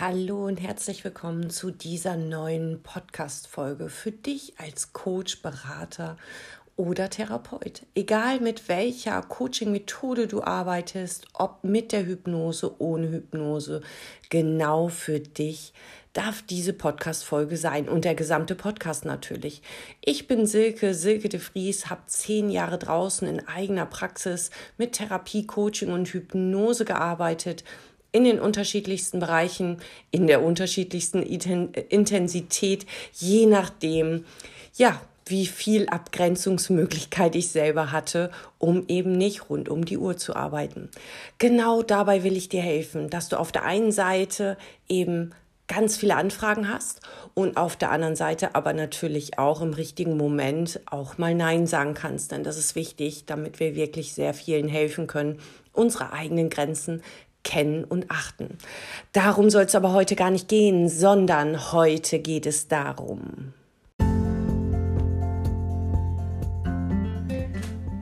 Hallo und herzlich willkommen zu dieser neuen Podcast-Folge für dich als Coach, Berater oder Therapeut. Egal mit welcher Coaching-Methode du arbeitest, ob mit der Hypnose, ohne Hypnose, genau für dich darf diese Podcast-Folge sein und der gesamte Podcast natürlich. Ich bin Silke, Silke de Vries, habe zehn Jahre draußen in eigener Praxis mit Therapie, Coaching und Hypnose gearbeitet in den unterschiedlichsten Bereichen, in der unterschiedlichsten Intensität, je nachdem, ja, wie viel Abgrenzungsmöglichkeit ich selber hatte, um eben nicht rund um die Uhr zu arbeiten. Genau dabei will ich dir helfen, dass du auf der einen Seite eben ganz viele Anfragen hast und auf der anderen Seite aber natürlich auch im richtigen Moment auch mal Nein sagen kannst, denn das ist wichtig, damit wir wirklich sehr vielen helfen können, unsere eigenen Grenzen kennen und achten. Darum soll es aber heute gar nicht gehen, sondern heute geht es darum.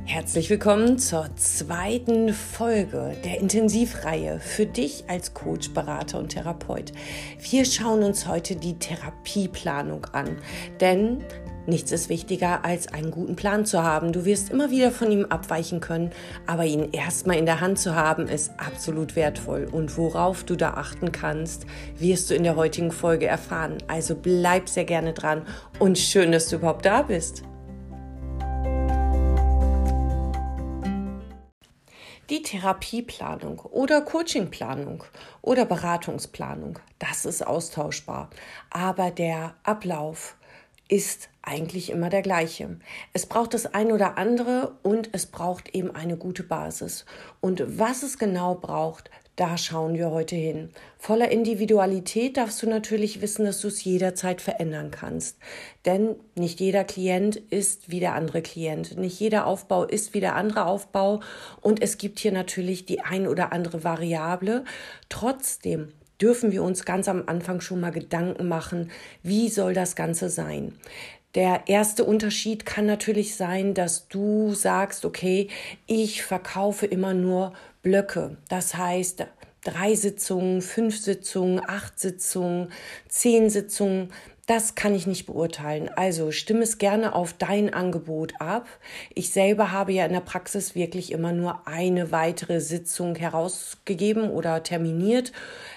Herzlich willkommen zur zweiten Folge der Intensivreihe für dich als Coach, Berater und Therapeut. Wir schauen uns heute die Therapieplanung an, denn Nichts ist wichtiger, als einen guten Plan zu haben. Du wirst immer wieder von ihm abweichen können, aber ihn erstmal in der Hand zu haben, ist absolut wertvoll. Und worauf du da achten kannst, wirst du in der heutigen Folge erfahren. Also bleib sehr gerne dran und schön, dass du überhaupt da bist. Die Therapieplanung oder Coachingplanung oder Beratungsplanung, das ist austauschbar. Aber der Ablauf, ist eigentlich immer der gleiche. Es braucht das ein oder andere und es braucht eben eine gute Basis. Und was es genau braucht, da schauen wir heute hin. Voller Individualität darfst du natürlich wissen, dass du es jederzeit verändern kannst. Denn nicht jeder Klient ist wie der andere Klient. Nicht jeder Aufbau ist wie der andere Aufbau. Und es gibt hier natürlich die ein oder andere Variable. Trotzdem dürfen wir uns ganz am Anfang schon mal Gedanken machen, wie soll das Ganze sein. Der erste Unterschied kann natürlich sein, dass du sagst, okay, ich verkaufe immer nur Blöcke. Das heißt, drei Sitzungen, fünf Sitzungen, acht Sitzungen, zehn Sitzungen. Das kann ich nicht beurteilen. Also stimme es gerne auf dein Angebot ab. Ich selber habe ja in der Praxis wirklich immer nur eine weitere Sitzung herausgegeben oder terminiert.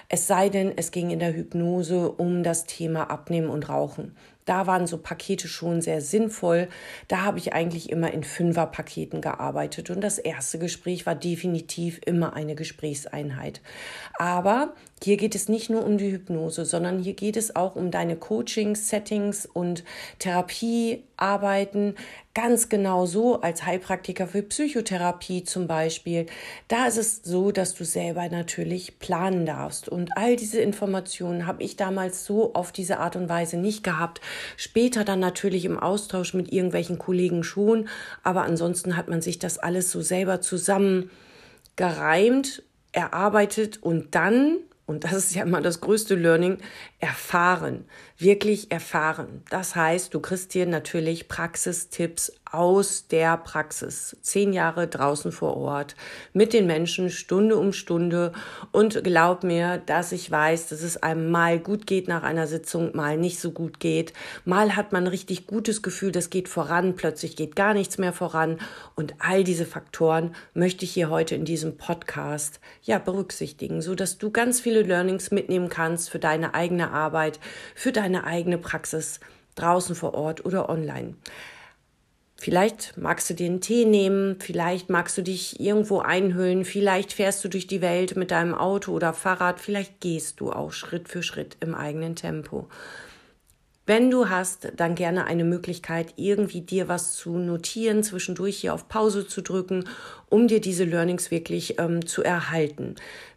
Es sei denn, es ging in der Hypnose um das Thema Abnehmen und Rauchen. Da waren so Pakete schon sehr sinnvoll. Da habe ich eigentlich immer in Fünferpaketen gearbeitet und das erste Gespräch war definitiv immer eine Gesprächseinheit. Aber hier geht es nicht nur um die Hypnose, sondern hier geht es auch um deine Coachings, Settings und Therapiearbeiten. Ganz genau so als Heilpraktiker für Psychotherapie zum Beispiel. Da ist es so, dass du selber natürlich planen darfst. Und all diese Informationen habe ich damals so auf diese Art und Weise nicht gehabt. Später dann natürlich im Austausch mit irgendwelchen Kollegen schon. Aber ansonsten hat man sich das alles so selber zusammen gereimt, erarbeitet und dann und das ist ja immer das größte Learning, erfahren, wirklich erfahren. Das heißt, du kriegst hier natürlich Praxistipps aus der Praxis. Zehn Jahre draußen vor Ort mit den Menschen Stunde um Stunde und glaub mir, dass ich weiß, dass es einem mal gut geht nach einer Sitzung, mal nicht so gut geht. Mal hat man ein richtig gutes Gefühl, das geht voran, plötzlich geht gar nichts mehr voran und all diese Faktoren möchte ich hier heute in diesem Podcast ja berücksichtigen, so dass du ganz viele Learnings mitnehmen kannst für deine eigene Arbeit, für deine eigene Praxis draußen vor Ort oder online. Vielleicht magst du dir einen Tee nehmen, vielleicht magst du dich irgendwo einhüllen, vielleicht fährst du durch die Welt mit deinem Auto oder Fahrrad, vielleicht gehst du auch Schritt für Schritt im eigenen Tempo. Wenn du hast, dann gerne eine Möglichkeit, irgendwie dir was zu notieren, zwischendurch hier auf Pause zu drücken, um dir diese Learnings wirklich ähm, zu erhalten.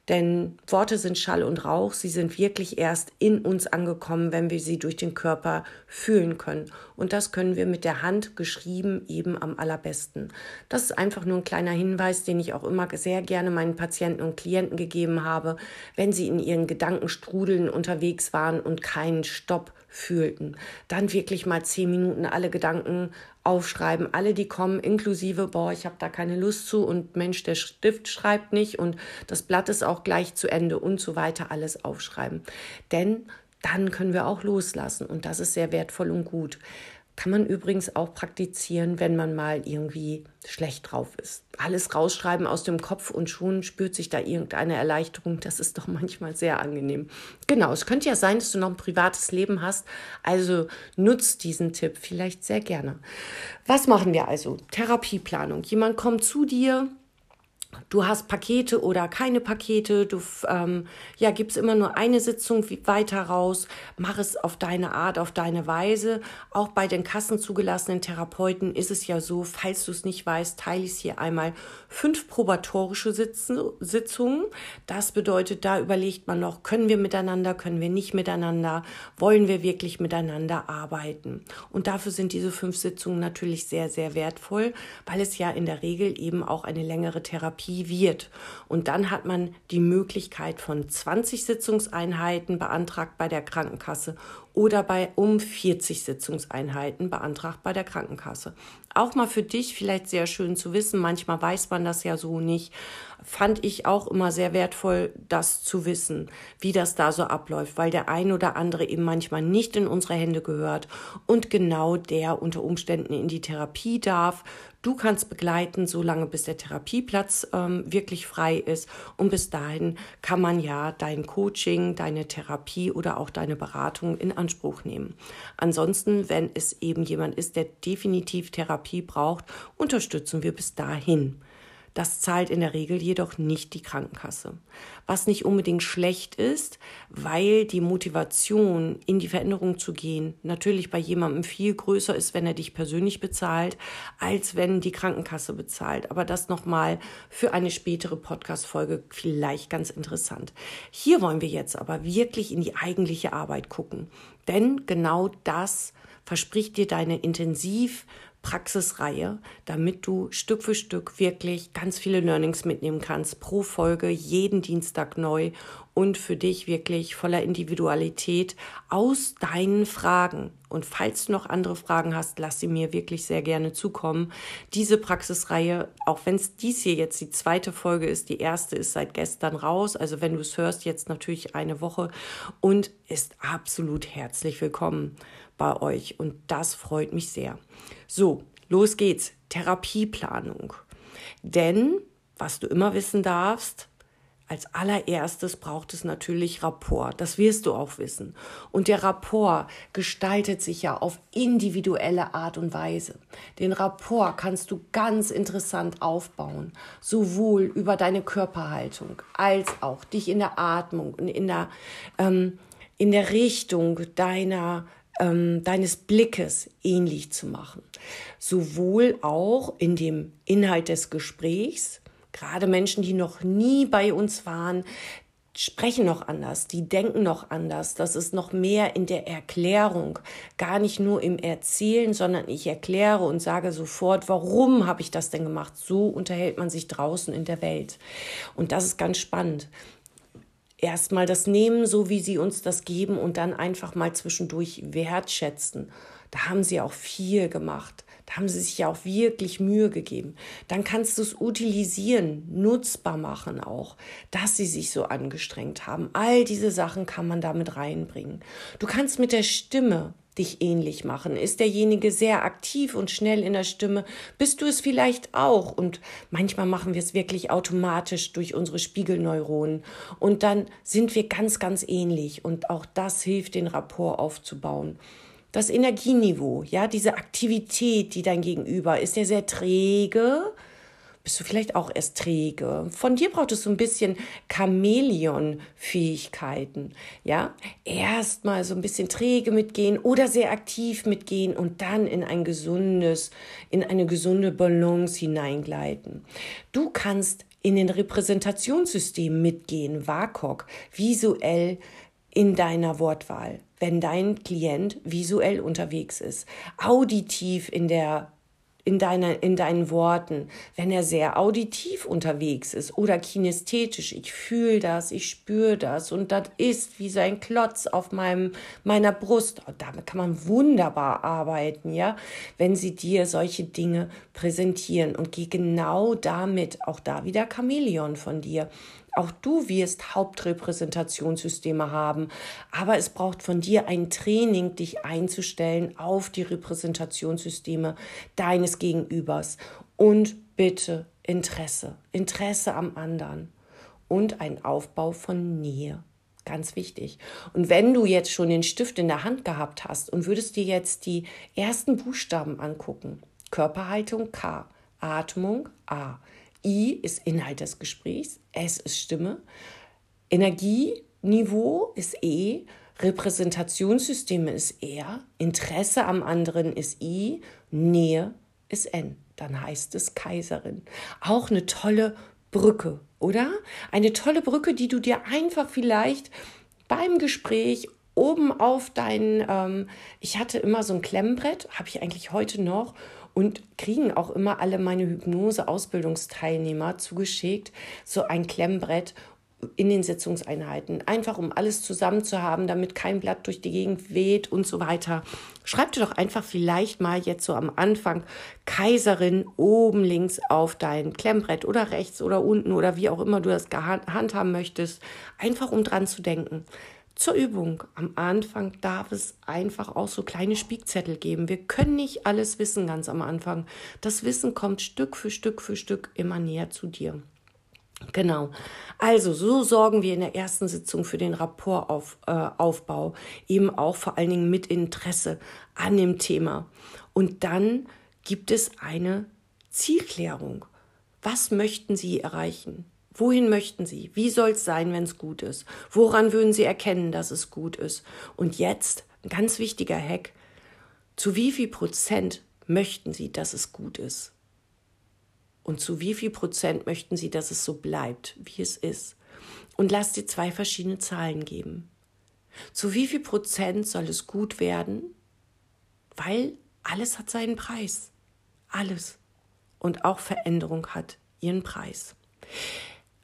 Denn Worte sind Schall und Rauch, sie sind wirklich erst in uns angekommen, wenn wir sie durch den Körper fühlen können. Und das können wir mit der Hand geschrieben eben am allerbesten. Das ist einfach nur ein kleiner Hinweis, den ich auch immer sehr gerne meinen Patienten und Klienten gegeben habe, wenn sie in ihren Gedankenstrudeln unterwegs waren und keinen Stopp fühlten. Dann wirklich mal zehn Minuten alle Gedanken aufschreiben, alle, die kommen, inklusive, boah, ich habe da keine Lust zu und Mensch, der Stift schreibt nicht und das Blatt ist auch gleich zu Ende und so weiter, alles aufschreiben. Denn dann können wir auch loslassen und das ist sehr wertvoll und gut. Kann man übrigens auch praktizieren, wenn man mal irgendwie schlecht drauf ist. Alles rausschreiben aus dem Kopf und schon spürt sich da irgendeine Erleichterung. Das ist doch manchmal sehr angenehm. Genau, es könnte ja sein, dass du noch ein privates Leben hast. Also nutzt diesen Tipp vielleicht sehr gerne. Was machen wir also? Therapieplanung. Jemand kommt zu dir, du hast Pakete oder keine Pakete, du ähm, ja, gibst immer nur eine Sitzung weiter raus, mach es auf deine Art, auf deine Weise. Auch bei den kassenzugelassenen Therapeuten ist es ja so, falls du es nicht weißt, teile ich es hier einmal fünf probatorische Sitzen, Sitzungen. Das bedeutet, da überlegt man noch, können wir miteinander, können wir nicht miteinander, wollen wir wirklich miteinander arbeiten. Und dafür sind diese fünf Sitzungen natürlich sehr, sehr wertvoll, weil es ja in der Regel eben auch eine längere Therapie Therapie. Und dann hat man die Möglichkeit von 20 Sitzungseinheiten beantragt bei der Krankenkasse oder bei um 40 Sitzungseinheiten beantragt bei der Krankenkasse. Auch mal für dich vielleicht sehr schön zu wissen, manchmal weiß man das ja so nicht, fand ich auch immer sehr wertvoll, das zu wissen, wie das da so abläuft, weil der ein oder andere eben manchmal nicht in unsere Hände gehört und genau der unter Umständen in die Therapie darf, Du kannst begleiten, solange bis der Therapieplatz ähm, wirklich frei ist. Und bis dahin kann man ja dein Coaching, deine Therapie oder auch deine Beratung in Anspruch nehmen. Ansonsten, wenn es eben jemand ist, der definitiv Therapie braucht, unterstützen wir bis dahin. Das zahlt in der Regel jedoch nicht die Krankenkasse. Was nicht unbedingt schlecht ist, weil die Motivation, in die Veränderung zu gehen, natürlich bei jemandem viel größer ist, wenn er dich persönlich bezahlt, als wenn die Krankenkasse bezahlt. Aber das nochmal für eine spätere Podcast-Folge vielleicht ganz interessant. Hier wollen wir jetzt aber wirklich in die eigentliche Arbeit gucken. Denn genau das verspricht dir deine intensiv Praxisreihe, damit du Stück für Stück wirklich ganz viele Learnings mitnehmen kannst, pro Folge jeden Dienstag neu und für dich wirklich voller Individualität aus deinen Fragen. Und falls du noch andere Fragen hast, lass sie mir wirklich sehr gerne zukommen. Diese Praxisreihe, auch wenn es dies hier jetzt die zweite Folge ist, die erste ist seit gestern raus, also wenn du es hörst, jetzt natürlich eine Woche und ist absolut herzlich willkommen bei euch und das freut mich sehr. So, los geht's. Therapieplanung. Denn, was du immer wissen darfst, als allererstes braucht es natürlich Rapport. Das wirst du auch wissen. Und der Rapport gestaltet sich ja auf individuelle Art und Weise. Den Rapport kannst du ganz interessant aufbauen, sowohl über deine Körperhaltung als auch dich in der Atmung und in der, ähm, in der Richtung deiner ähm, deines Blickes ähnlich zu machen. Sowohl auch in dem Inhalt des Gesprächs, gerade Menschen, die noch nie bei uns waren, sprechen noch anders, die denken noch anders. Das ist noch mehr in der Erklärung, gar nicht nur im Erzählen, sondern ich erkläre und sage sofort, warum habe ich das denn gemacht? So unterhält man sich draußen in der Welt. Und das ist ganz spannend erstmal das nehmen, so wie sie uns das geben und dann einfach mal zwischendurch wertschätzen. Da haben sie auch viel gemacht. Da haben sie sich ja auch wirklich Mühe gegeben. Dann kannst du es utilisieren, nutzbar machen auch, dass sie sich so angestrengt haben. All diese Sachen kann man damit reinbringen. Du kannst mit der Stimme dich ähnlich machen? Ist derjenige sehr aktiv und schnell in der Stimme? Bist du es vielleicht auch? Und manchmal machen wir es wirklich automatisch durch unsere Spiegelneuronen. Und dann sind wir ganz, ganz ähnlich. Und auch das hilft, den Rapport aufzubauen. Das Energieniveau, ja, diese Aktivität, die dein Gegenüber, ist er sehr träge? Bist du vielleicht auch erst träge. Von dir braucht es so ein bisschen Chamäleon-Fähigkeiten. Ja, erstmal so ein bisschen träge mitgehen oder sehr aktiv mitgehen und dann in ein gesundes, in eine gesunde Balance hineingleiten. Du kannst in den Repräsentationssystem mitgehen, WAKOK, visuell in deiner Wortwahl, wenn dein Klient visuell unterwegs ist, auditiv in der in, deine, in deinen Worten, wenn er sehr auditiv unterwegs ist oder kinästhetisch. Ich fühle das, ich spüre das und das ist wie sein Klotz auf meinem, meiner Brust. Und damit kann man wunderbar arbeiten, ja, wenn sie dir solche Dinge präsentieren und geh genau damit, auch da wieder Chamäleon von dir. Auch du wirst Hauptrepräsentationssysteme haben, aber es braucht von dir ein Training, dich einzustellen auf die Repräsentationssysteme deines Gegenübers. Und bitte Interesse, Interesse am anderen und ein Aufbau von Nähe. Ganz wichtig. Und wenn du jetzt schon den Stift in der Hand gehabt hast und würdest dir jetzt die ersten Buchstaben angucken, Körperhaltung K, Atmung A, I ist Inhalt des Gesprächs, S ist Stimme, Energieniveau ist E, Repräsentationssysteme ist R, Interesse am anderen ist I, Nähe ist N. Dann heißt es Kaiserin. Auch eine tolle Brücke, oder? Eine tolle Brücke, die du dir einfach vielleicht beim Gespräch oben auf dein, ähm, ich hatte immer so ein Klemmbrett, habe ich eigentlich heute noch und kriegen auch immer alle meine Hypnose-Ausbildungsteilnehmer zugeschickt, so ein Klemmbrett in den Sitzungseinheiten, einfach um alles zusammen zu haben, damit kein Blatt durch die Gegend weht und so weiter. Schreib dir doch einfach vielleicht mal jetzt so am Anfang Kaiserin oben links auf dein Klemmbrett oder rechts oder unten oder wie auch immer du das handhaben möchtest, einfach um dran zu denken. Zur Übung. Am Anfang darf es einfach auch so kleine Spiegzettel geben. Wir können nicht alles wissen ganz am Anfang. Das Wissen kommt Stück für Stück für Stück immer näher zu dir. Genau. Also so sorgen wir in der ersten Sitzung für den Rapportaufbau, äh, eben auch vor allen Dingen mit Interesse an dem Thema. Und dann gibt es eine Zielklärung. Was möchten Sie erreichen? Wohin möchten Sie? Wie soll es sein, wenn es gut ist? Woran würden Sie erkennen, dass es gut ist? Und jetzt ein ganz wichtiger Hack. Zu wie viel Prozent möchten Sie, dass es gut ist? Und zu wie viel Prozent möchten Sie, dass es so bleibt, wie es ist? Und lass dir zwei verschiedene Zahlen geben. Zu wie viel Prozent soll es gut werden? Weil alles hat seinen Preis. Alles. Und auch Veränderung hat ihren Preis.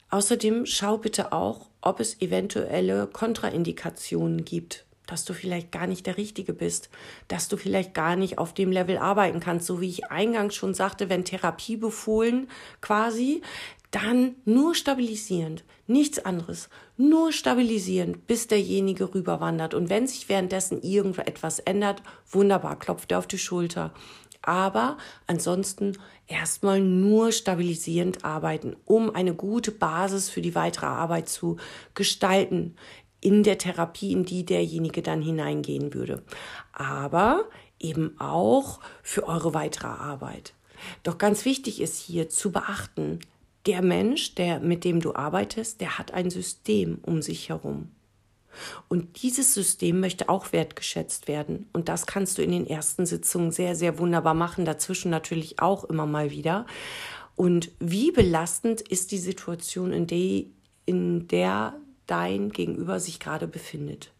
Außerdem schau bitte auch, ob es eventuelle Kontraindikationen gibt, dass du vielleicht gar nicht der Richtige bist, dass du vielleicht gar nicht auf dem Level arbeiten kannst, so wie ich eingangs schon sagte, wenn Therapie befohlen quasi, dann nur stabilisierend, nichts anderes, nur stabilisierend, bis derjenige rüberwandert. Und wenn sich währenddessen irgendetwas ändert, wunderbar, klopft er auf die Schulter aber ansonsten erstmal nur stabilisierend arbeiten, um eine gute Basis für die weitere Arbeit zu gestalten in der Therapie, in die derjenige dann hineingehen würde. Aber eben auch für eure weitere Arbeit. Doch ganz wichtig ist hier zu beachten, der Mensch, der mit dem du arbeitest, der hat ein System um sich herum. Und dieses System möchte auch wertgeschätzt werden. Und das kannst du in den ersten Sitzungen sehr, sehr wunderbar machen. Dazwischen natürlich auch immer mal wieder. Und wie belastend ist die Situation, in der, in der dein Gegenüber sich gerade befindet?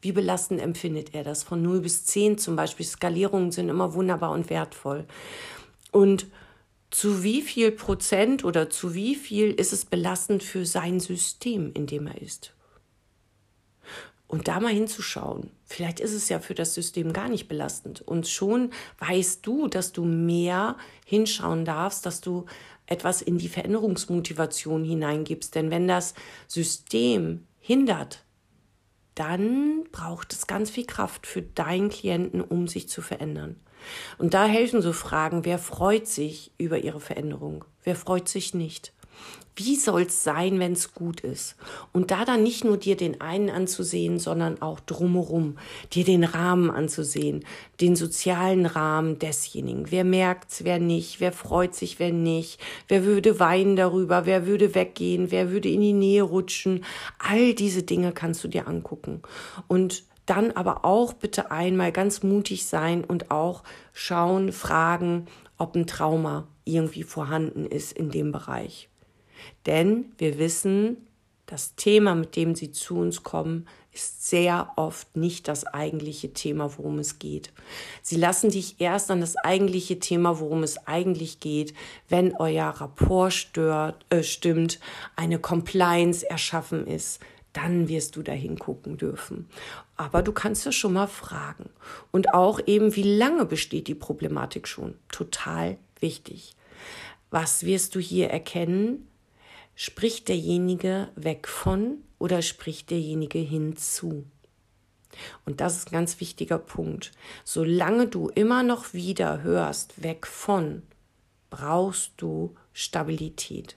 Wie belastend empfindet er das? Von 0 bis 10 zum Beispiel. Skalierungen sind immer wunderbar und wertvoll. Und zu wie viel Prozent oder zu wie viel ist es belastend für sein System, in dem er ist? Und da mal hinzuschauen. Vielleicht ist es ja für das System gar nicht belastend. Und schon weißt du, dass du mehr hinschauen darfst, dass du etwas in die Veränderungsmotivation hineingibst. Denn wenn das System hindert, dann braucht es ganz viel Kraft für deinen Klienten, um sich zu verändern. Und da helfen so Fragen, wer freut sich über ihre Veränderung? Wer freut sich nicht? Wie soll es sein, wenn es gut ist? Und da dann nicht nur dir den einen anzusehen, sondern auch drumherum, dir den Rahmen anzusehen, den sozialen Rahmen desjenigen. Wer merkt's, wer nicht, wer freut sich, wer nicht, wer würde weinen darüber, wer würde weggehen, wer würde in die Nähe rutschen. All diese Dinge kannst du dir angucken. Und dann aber auch bitte einmal ganz mutig sein und auch schauen, fragen, ob ein Trauma irgendwie vorhanden ist in dem Bereich. Denn wir wissen, das Thema, mit dem sie zu uns kommen, ist sehr oft nicht das eigentliche Thema, worum es geht. Sie lassen dich erst an das eigentliche Thema, worum es eigentlich geht, wenn euer Rapport stört, äh, stimmt, eine Compliance erschaffen ist, dann wirst du da hingucken dürfen. Aber du kannst ja schon mal fragen. Und auch eben, wie lange besteht die Problematik schon? Total wichtig. Was wirst du hier erkennen? Spricht derjenige weg von oder spricht derjenige hinzu? Und das ist ein ganz wichtiger Punkt. Solange du immer noch wieder hörst, weg von, brauchst du Stabilität.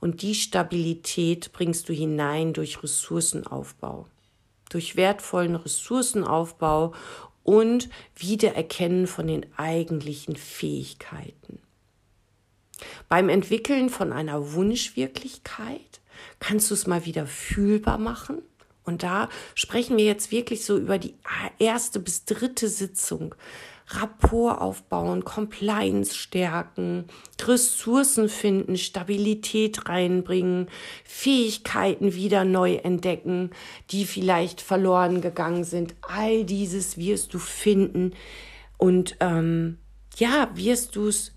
Und die Stabilität bringst du hinein durch Ressourcenaufbau, durch wertvollen Ressourcenaufbau und Wiedererkennen von den eigentlichen Fähigkeiten. Beim Entwickeln von einer Wunschwirklichkeit kannst du es mal wieder fühlbar machen. Und da sprechen wir jetzt wirklich so über die erste bis dritte Sitzung. Rapport aufbauen, Compliance stärken, Ressourcen finden, Stabilität reinbringen, Fähigkeiten wieder neu entdecken, die vielleicht verloren gegangen sind. All dieses wirst du finden und ähm, ja, wirst du es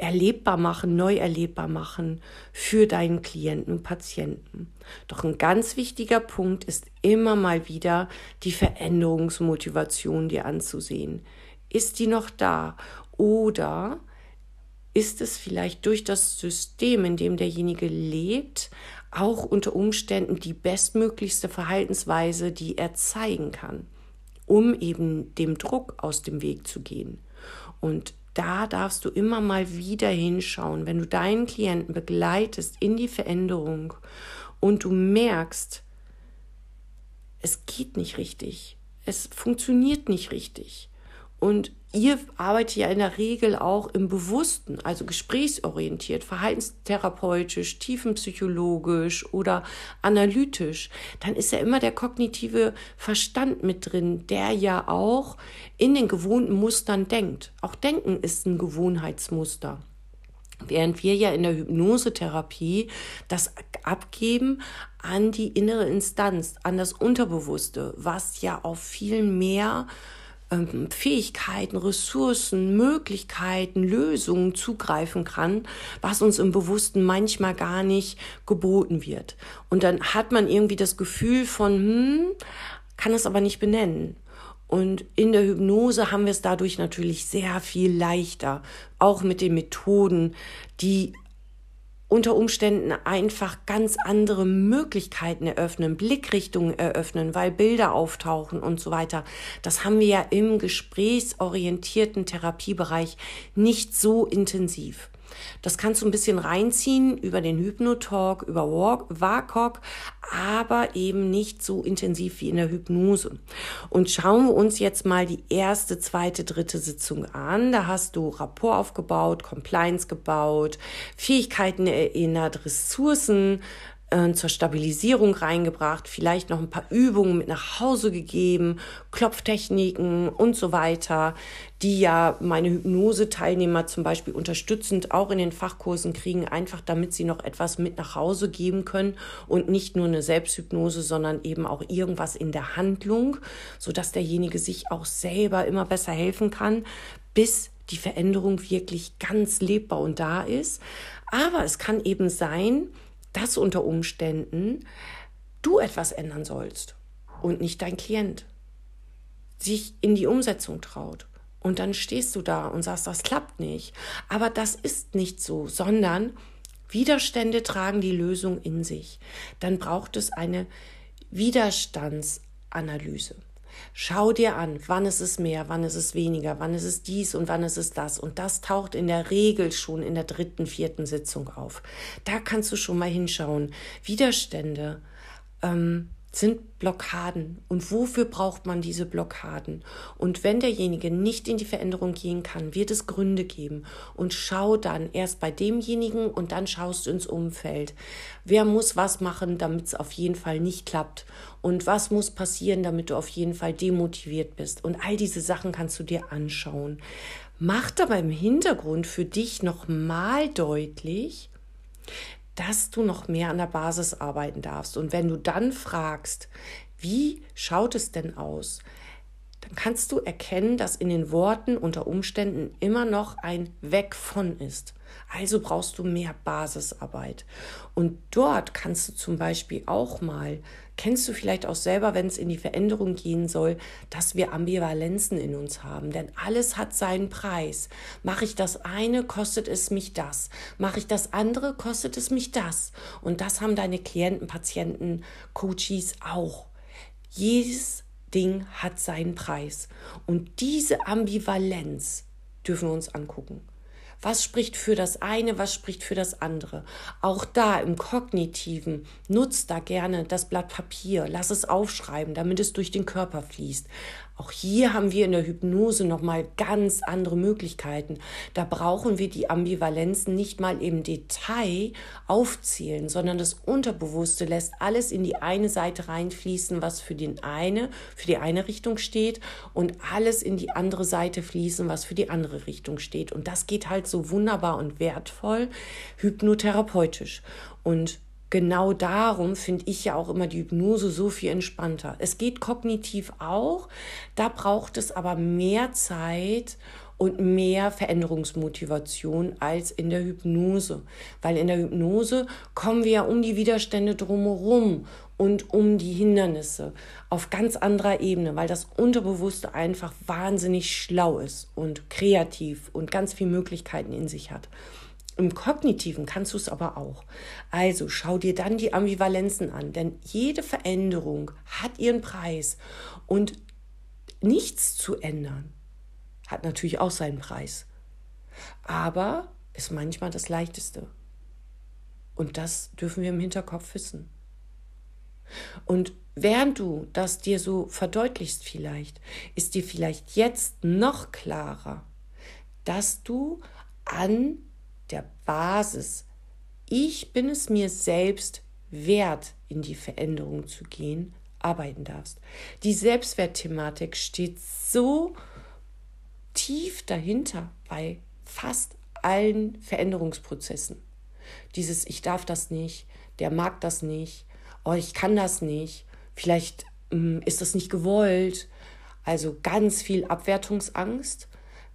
erlebbar machen, neu erlebbar machen für deinen Klienten und Patienten. Doch ein ganz wichtiger Punkt ist immer mal wieder die Veränderungsmotivation dir anzusehen. Ist die noch da? Oder ist es vielleicht durch das System, in dem derjenige lebt, auch unter Umständen die bestmöglichste Verhaltensweise, die er zeigen kann, um eben dem Druck aus dem Weg zu gehen? Und da darfst du immer mal wieder hinschauen, wenn du deinen Klienten begleitest in die Veränderung und du merkst, es geht nicht richtig, es funktioniert nicht richtig. Und ihr arbeitet ja in der Regel auch im Bewussten, also gesprächsorientiert, verhaltenstherapeutisch, tiefenpsychologisch oder analytisch. Dann ist ja immer der kognitive Verstand mit drin, der ja auch in den gewohnten Mustern denkt. Auch Denken ist ein Gewohnheitsmuster. Während wir ja in der Hypnosetherapie das abgeben an die innere Instanz, an das Unterbewusste, was ja auf viel mehr ähm, Fähigkeiten, Ressourcen, Möglichkeiten, Lösungen zugreifen kann, was uns im Bewussten manchmal gar nicht geboten wird. Und dann hat man irgendwie das Gefühl von, hm, kann es aber nicht benennen. Und in der Hypnose haben wir es dadurch natürlich sehr viel leichter, auch mit den Methoden, die unter Umständen einfach ganz andere Möglichkeiten eröffnen, Blickrichtungen eröffnen, weil Bilder auftauchen und so weiter. Das haben wir ja im gesprächsorientierten Therapiebereich nicht so intensiv. Das kannst du ein bisschen reinziehen über den Hypnotalk, über WACOG, aber eben nicht so intensiv wie in der Hypnose. Und schauen wir uns jetzt mal die erste, zweite, dritte Sitzung an. Da hast du Rapport aufgebaut, Compliance gebaut, Fähigkeiten erinnert, Ressourcen äh, zur Stabilisierung reingebracht, vielleicht noch ein paar Übungen mit nach Hause gegeben, Klopftechniken und so weiter, die ja meine Hypnose-Teilnehmer zum Beispiel unterstützend auch in den Fachkursen kriegen, einfach damit sie noch etwas mit nach Hause geben können und nicht nur eine Selbsthypnose, sondern eben auch irgendwas in der Handlung, sodass derjenige sich auch selber immer besser helfen kann, bis die Veränderung wirklich ganz lebbar und da ist. Aber es kann eben sein, dass unter Umständen du etwas ändern sollst und nicht dein Klient sich in die Umsetzung traut. Und dann stehst du da und sagst, das klappt nicht. Aber das ist nicht so, sondern Widerstände tragen die Lösung in sich. Dann braucht es eine Widerstandsanalyse. Schau dir an, wann ist es mehr, wann ist es weniger, wann ist es dies und wann ist es das. Und das taucht in der Regel schon in der dritten, vierten Sitzung auf. Da kannst du schon mal hinschauen. Widerstände. Ähm, sind Blockaden und wofür braucht man diese Blockaden? Und wenn derjenige nicht in die Veränderung gehen kann, wird es Gründe geben und schau dann erst bei demjenigen und dann schaust du ins Umfeld. Wer muss was machen, damit es auf jeden Fall nicht klappt? Und was muss passieren, damit du auf jeden Fall demotiviert bist? Und all diese Sachen kannst du dir anschauen. Macht aber im Hintergrund für dich nochmal deutlich, dass du noch mehr an der Basis arbeiten darfst. Und wenn du dann fragst, wie schaut es denn aus? Dann kannst du erkennen, dass in den Worten unter Umständen immer noch ein Weg von ist. Also brauchst du mehr Basisarbeit. Und dort kannst du zum Beispiel auch mal, kennst du vielleicht auch selber, wenn es in die Veränderung gehen soll, dass wir Ambivalenzen in uns haben. Denn alles hat seinen Preis. Mache ich das eine, kostet es mich das. Mache ich das andere, kostet es mich das. Und das haben deine Klienten, Patienten, Coaches auch. Jedes Ding hat seinen Preis. Und diese Ambivalenz dürfen wir uns angucken. Was spricht für das eine, was spricht für das andere? Auch da im Kognitiven, nutzt da gerne das Blatt Papier, lass es aufschreiben, damit es durch den Körper fließt. Auch hier haben wir in der Hypnose nochmal ganz andere Möglichkeiten. Da brauchen wir die Ambivalenzen nicht mal im Detail aufzählen, sondern das Unterbewusste lässt alles in die eine Seite reinfließen, was für den eine, für die eine Richtung steht und alles in die andere Seite fließen, was für die andere Richtung steht. Und das geht halt so wunderbar und wertvoll hypnotherapeutisch. Und genau darum finde ich ja auch immer die Hypnose so viel entspannter. Es geht kognitiv auch, da braucht es aber mehr Zeit und mehr Veränderungsmotivation als in der Hypnose. Weil in der Hypnose kommen wir ja um die Widerstände drumherum und um die Hindernisse auf ganz anderer Ebene, weil das Unterbewusste einfach wahnsinnig schlau ist und kreativ und ganz viele Möglichkeiten in sich hat. Im kognitiven kannst du es aber auch. Also schau dir dann die Ambivalenzen an, denn jede Veränderung hat ihren Preis und nichts zu ändern hat natürlich auch seinen Preis. Aber ist manchmal das Leichteste. Und das dürfen wir im Hinterkopf wissen. Und während du das dir so verdeutlichst vielleicht, ist dir vielleicht jetzt noch klarer, dass du an der Basis, ich bin es mir selbst wert, in die Veränderung zu gehen, arbeiten darfst. Die Selbstwertthematik steht so tief dahinter bei fast allen Veränderungsprozessen. Dieses Ich darf das nicht, der mag das nicht, oh, ich kann das nicht, vielleicht ähm, ist das nicht gewollt. Also ganz viel Abwertungsangst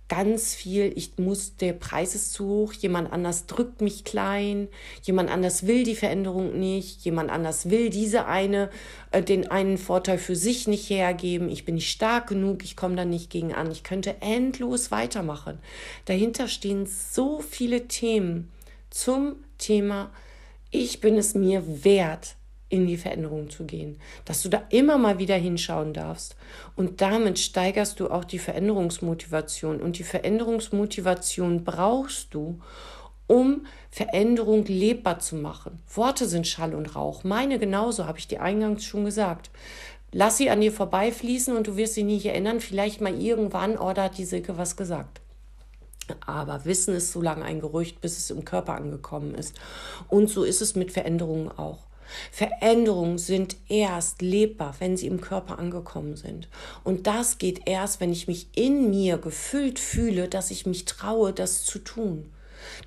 ganz viel, ich muss, der Preis ist zu hoch, jemand anders drückt mich klein, jemand anders will die Veränderung nicht, jemand anders will diese eine, äh, den einen Vorteil für sich nicht hergeben, ich bin nicht stark genug, ich komme da nicht gegen an, ich könnte endlos weitermachen. Dahinter stehen so viele Themen zum Thema, ich bin es mir wert, in die Veränderung zu gehen, dass du da immer mal wieder hinschauen darfst und damit steigerst du auch die Veränderungsmotivation und die Veränderungsmotivation brauchst du, um Veränderung lebbar zu machen. Worte sind Schall und Rauch, meine genauso, habe ich dir eingangs schon gesagt. Lass sie an dir vorbeifließen und du wirst sie nicht erinnern, vielleicht mal irgendwann, oh, da hat die Silke was gesagt. Aber Wissen ist so lange ein Gerücht, bis es im Körper angekommen ist. Und so ist es mit Veränderungen auch. Veränderungen sind erst lebbar, wenn sie im Körper angekommen sind. Und das geht erst, wenn ich mich in mir gefüllt fühle, dass ich mich traue, das zu tun.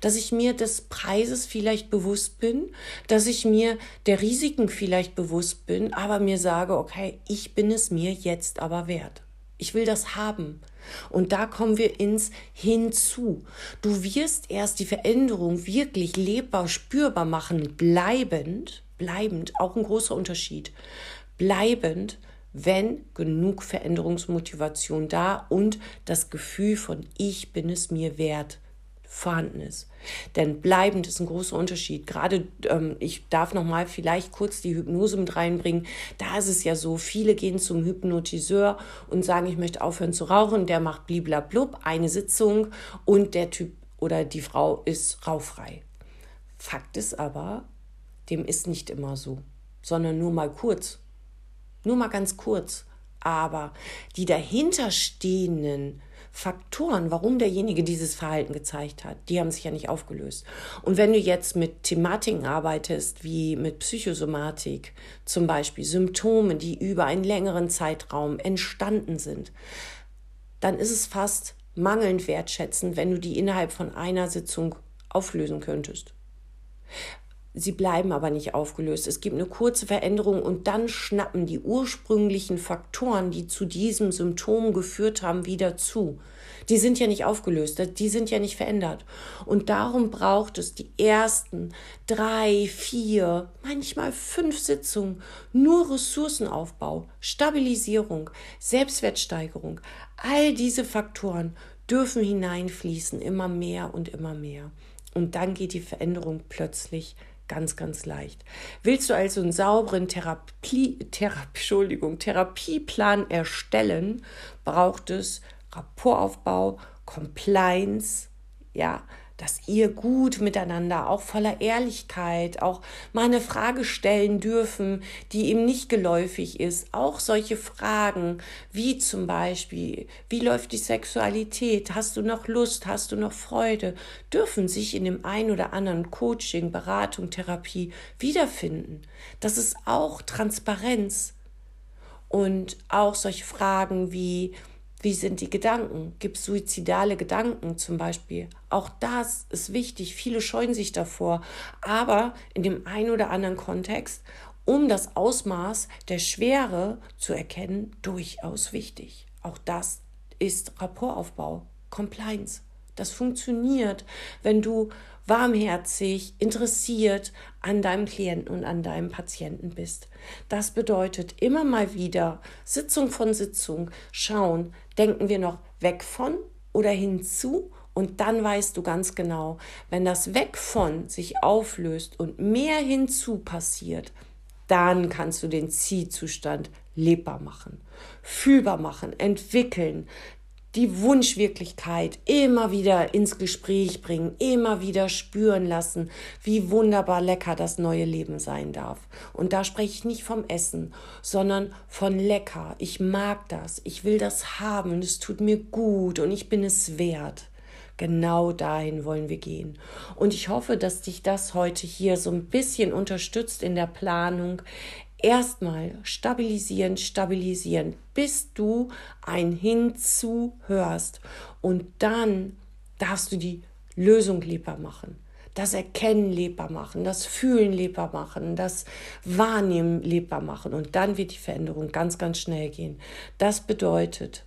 Dass ich mir des Preises vielleicht bewusst bin, dass ich mir der Risiken vielleicht bewusst bin, aber mir sage, okay, ich bin es mir jetzt aber wert. Ich will das haben. Und da kommen wir ins Hinzu. Du wirst erst die Veränderung wirklich lebbar, spürbar machen, bleibend, bleibend, auch ein großer Unterschied, bleibend, wenn genug Veränderungsmotivation da und das Gefühl von ich bin es mir wert vorhanden ist. Denn bleibend ist ein großer Unterschied. Gerade ähm, ich darf noch mal vielleicht kurz die Hypnose mit reinbringen. Da ist es ja so, viele gehen zum Hypnotiseur und sagen, ich möchte aufhören zu rauchen. Der macht bliblablub eine Sitzung und der Typ oder die Frau ist rauchfrei. Fakt ist aber, dem ist nicht immer so, sondern nur mal kurz. Nur mal ganz kurz. Aber die dahinterstehenden Faktoren, warum derjenige dieses Verhalten gezeigt hat, die haben sich ja nicht aufgelöst. Und wenn du jetzt mit Thematiken arbeitest, wie mit Psychosomatik, zum Beispiel Symptome, die über einen längeren Zeitraum entstanden sind, dann ist es fast mangelnd wertschätzend, wenn du die innerhalb von einer Sitzung auflösen könntest. Sie bleiben aber nicht aufgelöst. Es gibt eine kurze Veränderung und dann schnappen die ursprünglichen Faktoren, die zu diesem Symptom geführt haben, wieder zu. Die sind ja nicht aufgelöst, die sind ja nicht verändert. Und darum braucht es die ersten drei, vier, manchmal fünf Sitzungen nur Ressourcenaufbau, Stabilisierung, Selbstwertsteigerung. All diese Faktoren dürfen hineinfließen, immer mehr und immer mehr. Und dann geht die Veränderung plötzlich ganz, ganz leicht. Willst du also einen sauberen Therapie, Therapie, Entschuldigung, Therapieplan erstellen, braucht es Rapportaufbau, Compliance, ja, dass ihr gut miteinander, auch voller Ehrlichkeit, auch mal eine Frage stellen dürfen, die ihm nicht geläufig ist. Auch solche Fragen wie zum Beispiel, wie läuft die Sexualität? Hast du noch Lust? Hast du noch Freude? Dürfen sich in dem ein oder anderen Coaching, Beratung, Therapie wiederfinden. Das ist auch Transparenz. Und auch solche Fragen wie, wie sind die Gedanken? Gibt es suizidale Gedanken zum Beispiel? Auch das ist wichtig. Viele scheuen sich davor. Aber in dem einen oder anderen Kontext, um das Ausmaß der Schwere zu erkennen, durchaus wichtig. Auch das ist Rapportaufbau, Compliance. Das funktioniert, wenn du warmherzig, interessiert an deinem Klienten und an deinem Patienten bist. Das bedeutet immer mal wieder Sitzung von Sitzung schauen, denken wir noch weg von oder hinzu und dann weißt du ganz genau, wenn das weg von sich auflöst und mehr hinzu passiert, dann kannst du den Zielzustand lebbar machen, fühlbar machen, entwickeln, die Wunschwirklichkeit immer wieder ins Gespräch bringen, immer wieder spüren lassen, wie wunderbar lecker das neue Leben sein darf. Und da spreche ich nicht vom Essen, sondern von lecker. Ich mag das, ich will das haben und es tut mir gut und ich bin es wert. Genau dahin wollen wir gehen. Und ich hoffe, dass dich das heute hier so ein bisschen unterstützt in der Planung erstmal stabilisieren, stabilisieren, bis du ein Hinzu hörst. Und dann darfst du die Lösung lebbar machen. Das Erkennen lebbar machen, das Fühlen lebbar machen, das Wahrnehmen lebbar machen. Und dann wird die Veränderung ganz, ganz schnell gehen. Das bedeutet,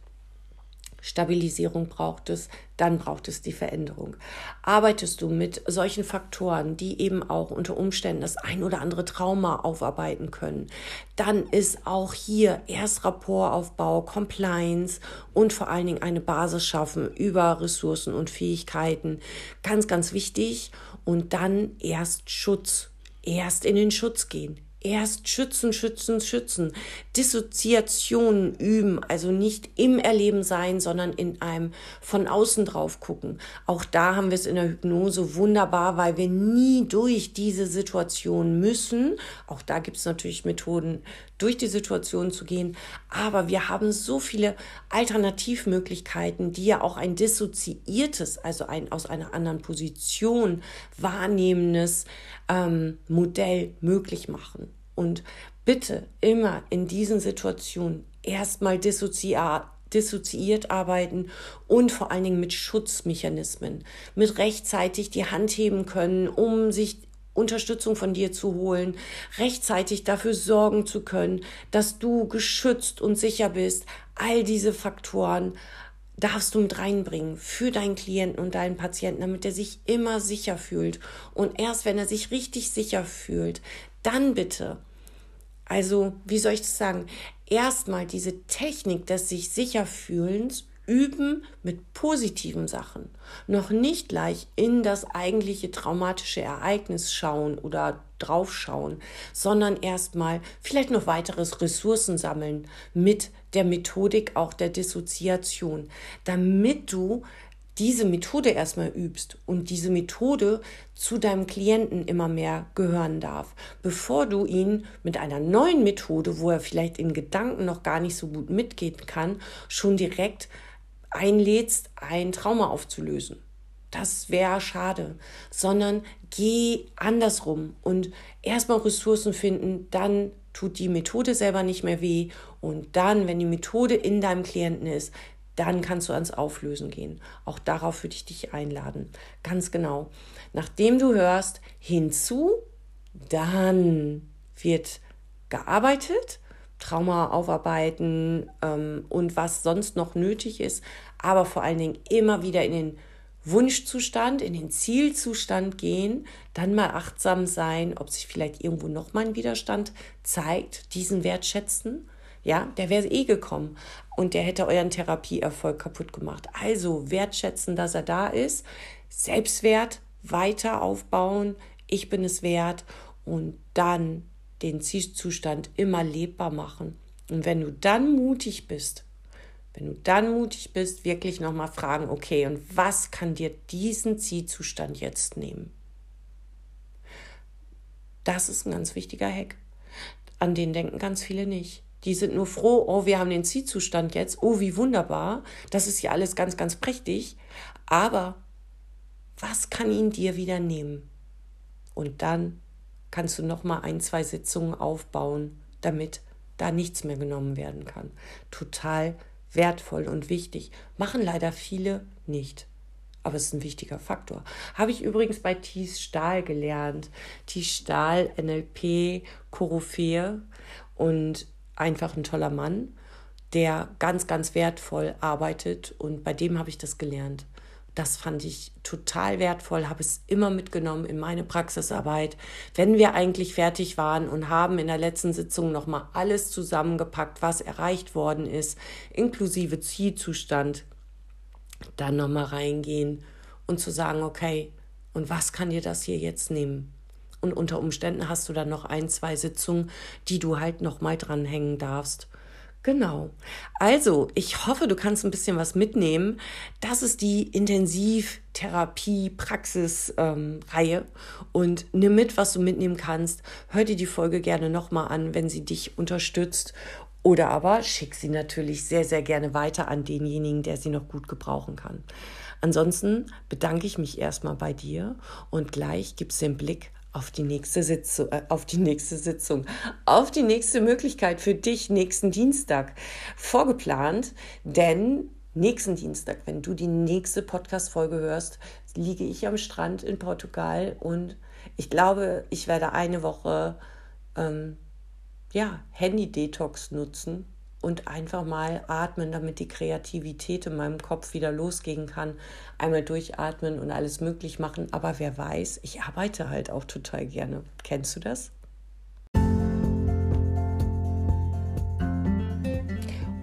Stabilisierung braucht es, dann braucht es die Veränderung. Arbeitest du mit solchen Faktoren, die eben auch unter Umständen das ein oder andere Trauma aufarbeiten können, dann ist auch hier erst Rapportaufbau, Compliance und vor allen Dingen eine Basis schaffen über Ressourcen und Fähigkeiten ganz, ganz wichtig und dann erst Schutz, erst in den Schutz gehen, Erst schützen, schützen, schützen. Dissoziationen üben, also nicht im Erleben sein, sondern in einem von außen drauf gucken. Auch da haben wir es in der Hypnose wunderbar, weil wir nie durch diese Situation müssen. Auch da gibt es natürlich Methoden, durch die Situation zu gehen. Aber wir haben so viele Alternativmöglichkeiten, die ja auch ein dissoziiertes, also ein aus einer anderen Position wahrnehmendes ähm, Modell möglich machen. Und bitte immer in diesen Situationen erstmal dissoziat dissoziiert arbeiten und vor allen Dingen mit Schutzmechanismen, mit rechtzeitig die Hand heben können, um sich Unterstützung von dir zu holen, rechtzeitig dafür sorgen zu können, dass du geschützt und sicher bist. All diese Faktoren darfst du mit reinbringen für deinen Klienten und deinen Patienten, damit er sich immer sicher fühlt. Und erst wenn er sich richtig sicher fühlt, dann bitte. Also, wie soll ich das sagen? Erstmal diese Technik des sich sicher fühlens üben mit positiven Sachen. Noch nicht gleich in das eigentliche traumatische Ereignis schauen oder draufschauen, sondern erstmal vielleicht noch weiteres Ressourcen sammeln mit der Methodik auch der Dissoziation, damit du diese Methode erstmal übst und diese Methode zu deinem Klienten immer mehr gehören darf, bevor du ihn mit einer neuen Methode, wo er vielleicht in Gedanken noch gar nicht so gut mitgehen kann, schon direkt einlädst, ein Trauma aufzulösen. Das wäre schade, sondern geh andersrum und erstmal Ressourcen finden, dann tut die Methode selber nicht mehr weh und dann, wenn die Methode in deinem Klienten ist, dann kannst du ans Auflösen gehen. Auch darauf würde ich dich einladen. Ganz genau. Nachdem du hörst, hinzu Dann wird gearbeitet, Trauma aufarbeiten ähm, und was sonst noch nötig ist, aber vor allen Dingen immer wieder in den Wunschzustand, in den Zielzustand gehen, dann mal achtsam sein, ob sich vielleicht irgendwo noch mal ein Widerstand zeigt, diesen wertschätzen. Ja, der wäre eh gekommen und der hätte euren Therapieerfolg kaputt gemacht. Also wertschätzen, dass er da ist, Selbstwert weiter aufbauen, ich bin es wert und dann den Zielzustand immer lebbar machen. Und wenn du dann mutig bist, wenn du dann mutig bist, wirklich nochmal fragen, okay, und was kann dir diesen Zielzustand jetzt nehmen? Das ist ein ganz wichtiger Hack. An den denken ganz viele nicht. Die sind nur froh, oh, wir haben den Zielzustand jetzt, oh, wie wunderbar, das ist ja alles ganz, ganz prächtig. Aber was kann ihn dir wieder nehmen? Und dann kannst du noch mal ein, zwei Sitzungen aufbauen, damit da nichts mehr genommen werden kann. Total wertvoll und wichtig. Machen leider viele nicht. Aber es ist ein wichtiger Faktor. Habe ich übrigens bei Thies Stahl gelernt. Thies Stahl, NLP, Koryphäe und einfach ein toller Mann, der ganz, ganz wertvoll arbeitet. Und bei dem habe ich das gelernt. Das fand ich total wertvoll, habe es immer mitgenommen in meine Praxisarbeit. Wenn wir eigentlich fertig waren und haben in der letzten Sitzung nochmal alles zusammengepackt, was erreicht worden ist, inklusive Zielzustand, dann nochmal reingehen und zu sagen, okay, und was kann dir das hier jetzt nehmen? Und unter Umständen hast du dann noch ein, zwei Sitzungen, die du halt nochmal dranhängen darfst. Genau. Also, ich hoffe, du kannst ein bisschen was mitnehmen. Das ist die Intensivtherapie-Praxis-Reihe. Ähm, und nimm mit, was du mitnehmen kannst. Hör dir die Folge gerne nochmal an, wenn sie dich unterstützt. Oder aber schick sie natürlich sehr, sehr gerne weiter an denjenigen, der sie noch gut gebrauchen kann. Ansonsten bedanke ich mich erstmal bei dir und gleich gibt es den Blick auf die nächste Sitzung, äh, auf die nächste Sitzung, auf die nächste Möglichkeit für dich nächsten Dienstag vorgeplant, denn nächsten Dienstag, wenn du die nächste Podcast Folge hörst, liege ich am Strand in Portugal und ich glaube, ich werde eine Woche ähm, ja, Handy Detox nutzen und einfach mal atmen, damit die Kreativität in meinem Kopf wieder losgehen kann. Einmal durchatmen und alles möglich machen. Aber wer weiß, ich arbeite halt auch total gerne. Kennst du das?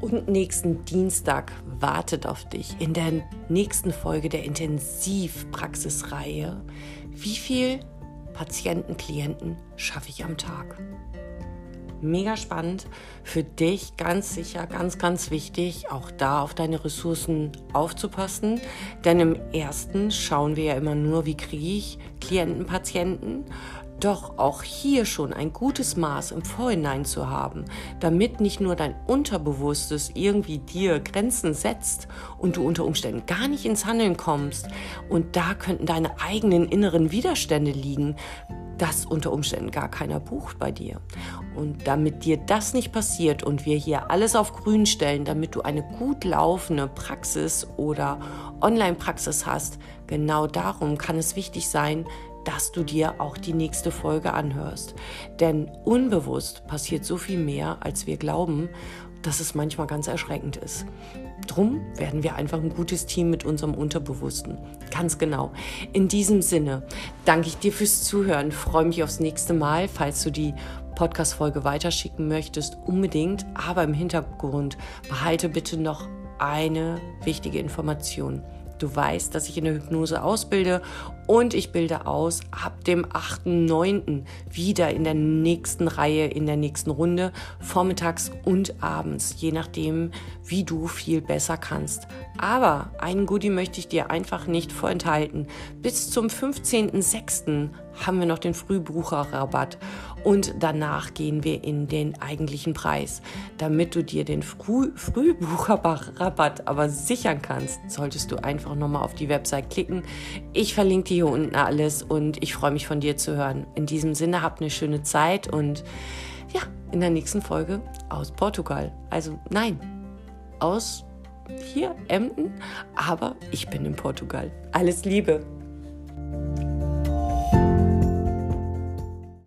Und nächsten Dienstag wartet auf dich in der nächsten Folge der Intensivpraxisreihe. Wie viel Patienten, Klienten schaffe ich am Tag? Mega spannend. Für dich ganz sicher, ganz, ganz wichtig, auch da auf deine Ressourcen aufzupassen. Denn im ersten schauen wir ja immer nur, wie kriege ich Klienten, Patienten. Doch auch hier schon ein gutes Maß im Vorhinein zu haben, damit nicht nur dein Unterbewusstes irgendwie dir Grenzen setzt und du unter Umständen gar nicht ins Handeln kommst. Und da könnten deine eigenen inneren Widerstände liegen, das unter Umständen gar keiner bucht bei dir. Und damit dir das nicht passiert und wir hier alles auf grün stellen, damit du eine gut laufende Praxis oder Online-Praxis hast, genau darum kann es wichtig sein, dass du dir auch die nächste Folge anhörst. Denn unbewusst passiert so viel mehr, als wir glauben, dass es manchmal ganz erschreckend ist. Drum werden wir einfach ein gutes Team mit unserem Unterbewussten. Ganz genau. In diesem Sinne danke ich dir fürs Zuhören. Freue mich aufs nächste Mal. Falls du die Podcast-Folge weiterschicken möchtest, unbedingt. Aber im Hintergrund behalte bitte noch eine wichtige Information. Du weißt, dass ich in der Hypnose ausbilde und ich bilde aus ab dem 8.9. wieder in der nächsten Reihe, in der nächsten Runde, vormittags und abends, je nachdem, wie du viel besser kannst. Aber einen Goodie möchte ich dir einfach nicht vorenthalten. Bis zum 15.06. haben wir noch den Frühbucherrabatt und danach gehen wir in den eigentlichen Preis. Damit du dir den Früh Frühbucherrabatt aber sichern kannst, solltest du einfach nochmal auf die Website klicken. Ich verlinke dir hier unten alles und ich freue mich von dir zu hören. In diesem Sinne, habt eine schöne Zeit und ja, in der nächsten Folge aus Portugal. Also nein, aus hier Emden, aber ich bin in Portugal. Alles Liebe.